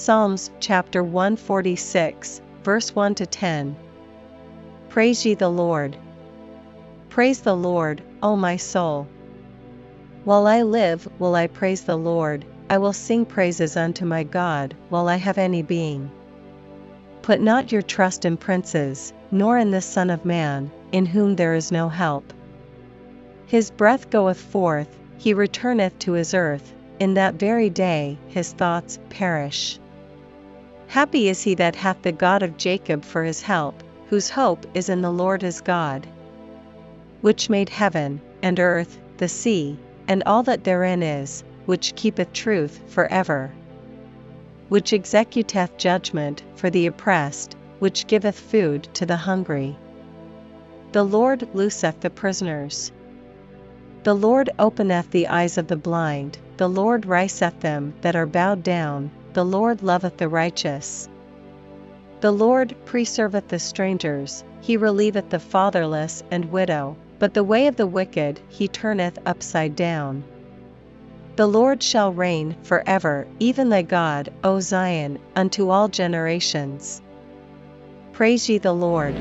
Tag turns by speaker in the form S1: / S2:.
S1: Psalms chapter 146, verse 1 to 10. Praise ye the Lord. Praise the Lord, O my soul. While I live, will I praise the Lord, I will sing praises unto my God, while I have any being. Put not your trust in princes, nor in the Son of Man, in whom there is no help. His breath goeth forth, he returneth to his earth, in that very day his thoughts perish. Happy is he that hath the God of Jacob for his help, whose hope is in the Lord his God. Which made heaven, and earth, the sea, and all that therein is, which keepeth truth for ever. Which executeth judgment for the oppressed, which giveth food to the hungry. The Lord looseth the prisoners. The Lord openeth the eyes of the blind, the Lord riseth them that are bowed down, the Lord loveth the righteous. The Lord preserveth the strangers, he relieveth the fatherless and widow, but the way of the wicked he turneth upside down. The Lord shall reign for ever, even thy God, O Zion, unto all generations. Praise ye the Lord.